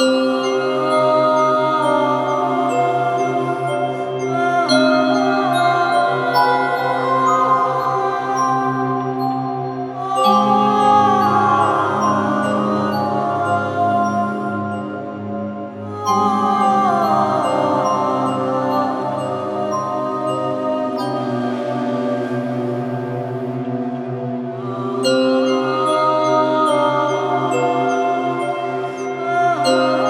Oh. Oh.